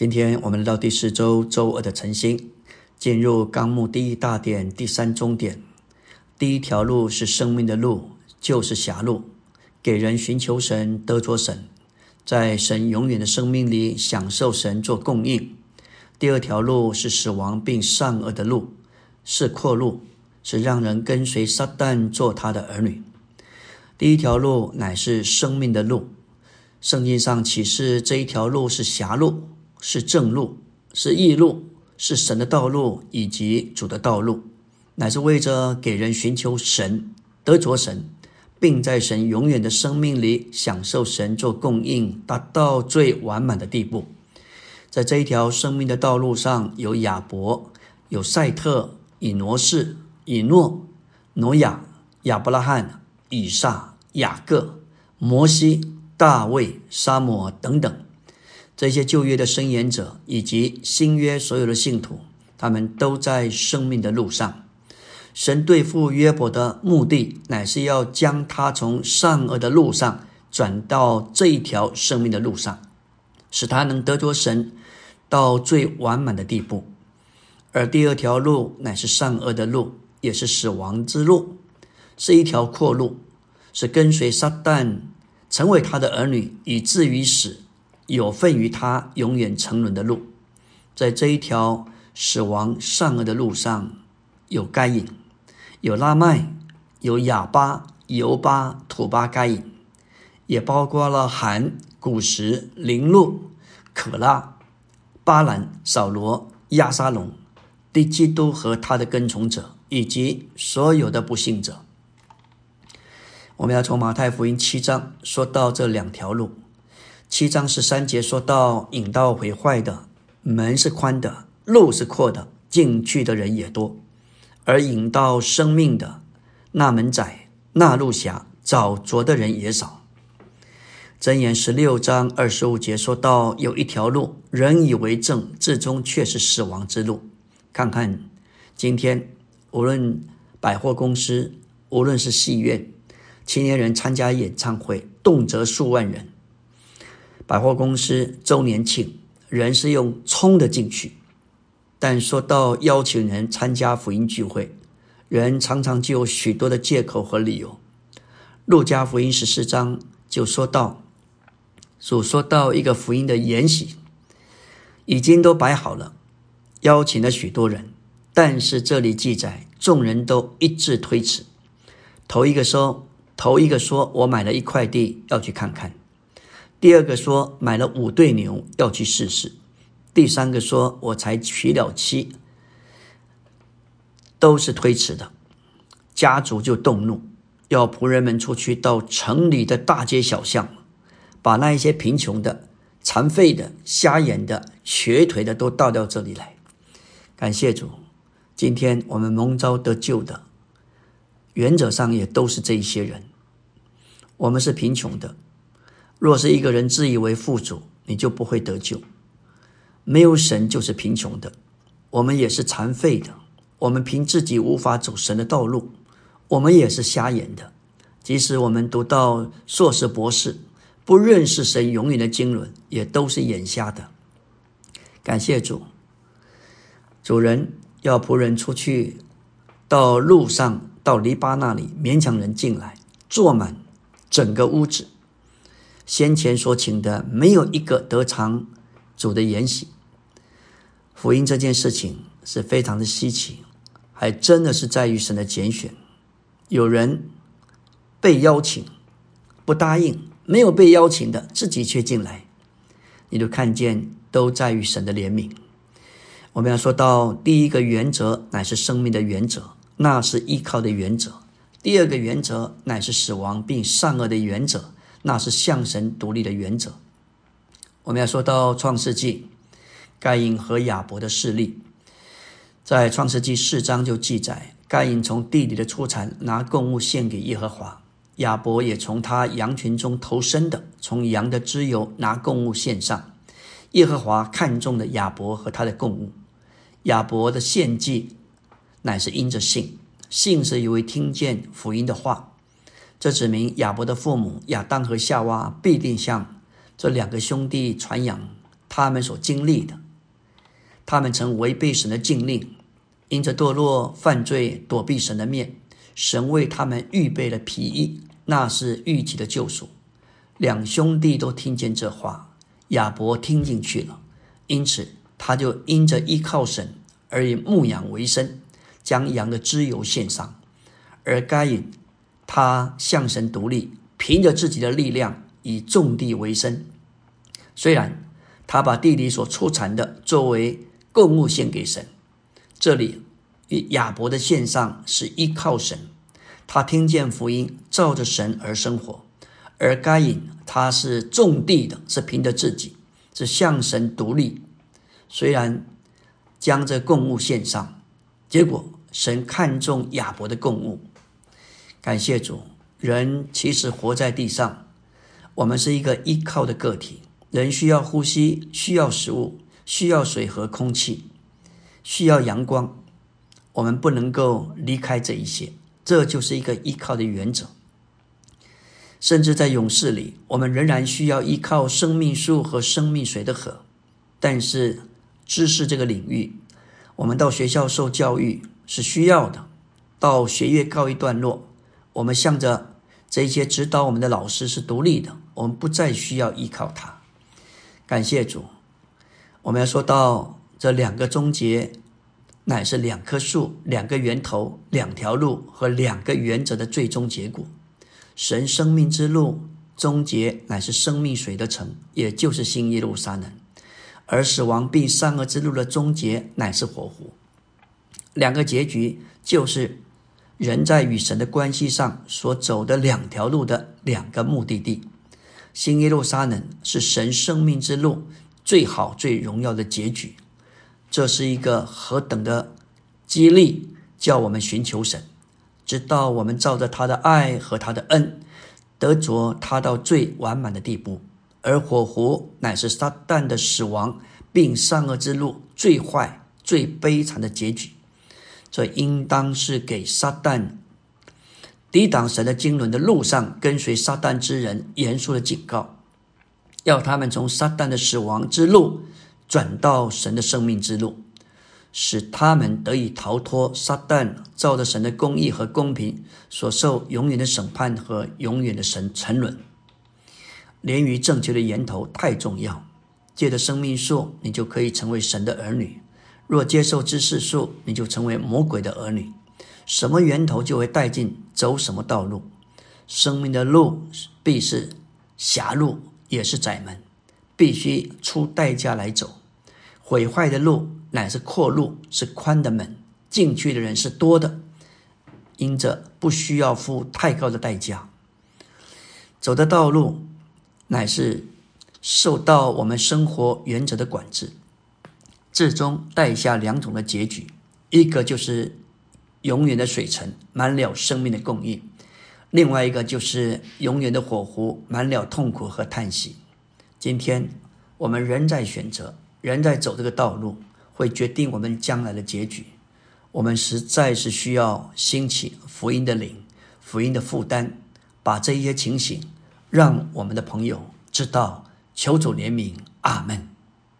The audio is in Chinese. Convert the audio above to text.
今天我们来到第四周周二的晨星，进入纲目第一大点第三中点。第一条路是生命的路，就是狭路，给人寻求神、得着神，在神永远的生命里享受神做供应。第二条路是死亡并善恶的路，是阔路，是让人跟随撒旦做他的儿女。第一条路乃是生命的路。圣经上启示这一条路是狭路，是正路，是义路，是神的道路以及主的道路，乃是为着给人寻求神、得着神，并在神永远的生命里享受神做供应，达到最完满的地步。在这一条生命的道路上，有亚伯，有赛特、以挪士、以诺、挪亚、亚伯拉罕、以撒、雅各、摩西。大卫、沙摩等等，这些旧约的申言者以及新约所有的信徒，他们都在生命的路上。神对付约伯的目的，乃是要将他从善恶的路上转到这一条生命的路上，使他能得着神到最完满的地步。而第二条路乃是善恶的路，也是死亡之路，是一条阔路，是跟随撒旦。成为他的儿女，以至于死，有份于他永远沉沦的路。在这一条死亡善恶的路上，有该隐，有拉麦，有哑巴、尤巴、土巴该隐，也包括了韩、古时、林路、可拉、巴兰、扫罗、亚沙龙、敌基督和他的跟从者，以及所有的不幸者。我们要从马太福音七章说到这两条路。七章十三节说到引道毁坏的门是宽的，路是阔的，进去的人也多；而引到生命的那门窄，那路狭，找着的人也少。箴言十六章二十五节说到有一条路，人以为正，至终却是死亡之路。看看今天，无论百货公司，无论是戏院。青年人参加演唱会，动辄数万人。百货公司周年庆，人是用冲的进去。但说到邀请人参加福音聚会，人常常就有许多的借口和理由。路加福音十四章就说到，所说到一个福音的筵席，已经都摆好了，邀请了许多人，但是这里记载，众人都一致推辞。头一个说。头一个说：“我买了一块地，要去看看。”第二个说：“买了五对牛，要去试试。”第三个说：“我才娶了妻。”都是推迟的。家族就动怒，要仆人们出去到城里的大街小巷，把那一些贫穷的、残废的、瞎眼的、瘸腿的都倒到这里来。感谢主，今天我们蒙召得救的，原则上也都是这一些人。我们是贫穷的。若是一个人自以为富足，你就不会得救。没有神就是贫穷的。我们也是残废的。我们凭自己无法走神的道路。我们也是瞎眼的。即使我们读到硕士博士，不认识神永远的经纶，也都是眼瞎的。感谢主。主人要仆人出去，到路上到篱笆那里，勉强人进来，坐满。整个屋子，先前所请的没有一个得偿主的筵席。福音这件事情是非常的稀奇，还真的是在于神的拣选。有人被邀请不答应，没有被邀请的自己却进来，你都看见都在于神的怜悯。我们要说到第一个原则，乃是生命的原则，那是依靠的原则。第二个原则乃是死亡并善恶的原则，那是向神独立的原则。我们要说到创世纪，该隐和亚伯的势力，在创世纪四章就记载，该隐从地里的出产拿供物献给耶和华，亚伯也从他羊群中投生的，从羊的脂油拿供物献上。耶和华看中了亚伯和他的供物，亚伯的献祭乃是因着信。信是一位听见福音的话，这指明亚伯的父母亚当和夏娃必定向这两个兄弟传扬他们所经历的。他们曾违背神的禁令，因着堕落犯罪躲避神的面，神为他们预备了皮衣，那是预期的救赎。两兄弟都听见这话，亚伯听进去了，因此他就因着依靠神而以牧羊为生，将羊的脂油献上；而该隐他向神独立，凭着自己的力量以种地为生。虽然他把地里所出产的作为供物献给神，这里与亚伯的献上是依靠神，他听见福音，照着神而生活；而该隐他是种地的，是凭着自己，是向神独立。虽然将这供物献上，结果神看重亚伯的供物。感谢主，人其实活在地上，我们是一个依靠的个体，人需要呼吸，需要食物。需要水和空气，需要阳光，我们不能够离开这一些，这就是一个依靠的原则。甚至在勇士里，我们仍然需要依靠生命树和生命水的河。但是知识这个领域，我们到学校受教育是需要的，到学业告一段落，我们向着这些指导我们的老师是独立的，我们不再需要依靠他。感谢主。我们要说到这两个终结，乃是两棵树、两个源头、两条路和两个原则的最终结果。神生命之路终结乃是生命水的城，也就是新耶路撒冷；而死亡并善恶之路的终结乃是火湖。两个结局就是人在与神的关系上所走的两条路的两个目的地。新耶路撒冷是神生命之路。最好、最荣耀的结局，这是一个何等的激励，叫我们寻求神，直到我们照着他的爱和他的恩，得着他到最完满的地步。而火湖乃是撒旦的死亡，并善恶之路最坏、最悲惨的结局。这应当是给撒旦抵挡神的经纶的路上跟随撒旦之人严肃的警告。要他们从撒旦的死亡之路转到神的生命之路，使他们得以逃脱撒旦照着神的公义和公平所受永远的审判和永远的神沉沦。连于正确的源头太重要。借着生命树，你就可以成为神的儿女；若接受知识树，你就成为魔鬼的儿女。什么源头就会带进走什么道路。生命的路必是狭路。也是窄门，必须出代价来走；毁坏的路乃是阔路，是宽的门，进去的人是多的，因着不需要付太高的代价。走的道路乃是受到我们生活原则的管制，最终带下两种的结局：一个就是永远的水城，满了生命的供应。另外一个就是永远的火湖，满了痛苦和叹息。今天我们仍在选择，仍在走这个道路，会决定我们将来的结局。我们实在是需要兴起福音的灵，福音的负担，把这一些情形让我们的朋友知道。求主怜悯，阿门。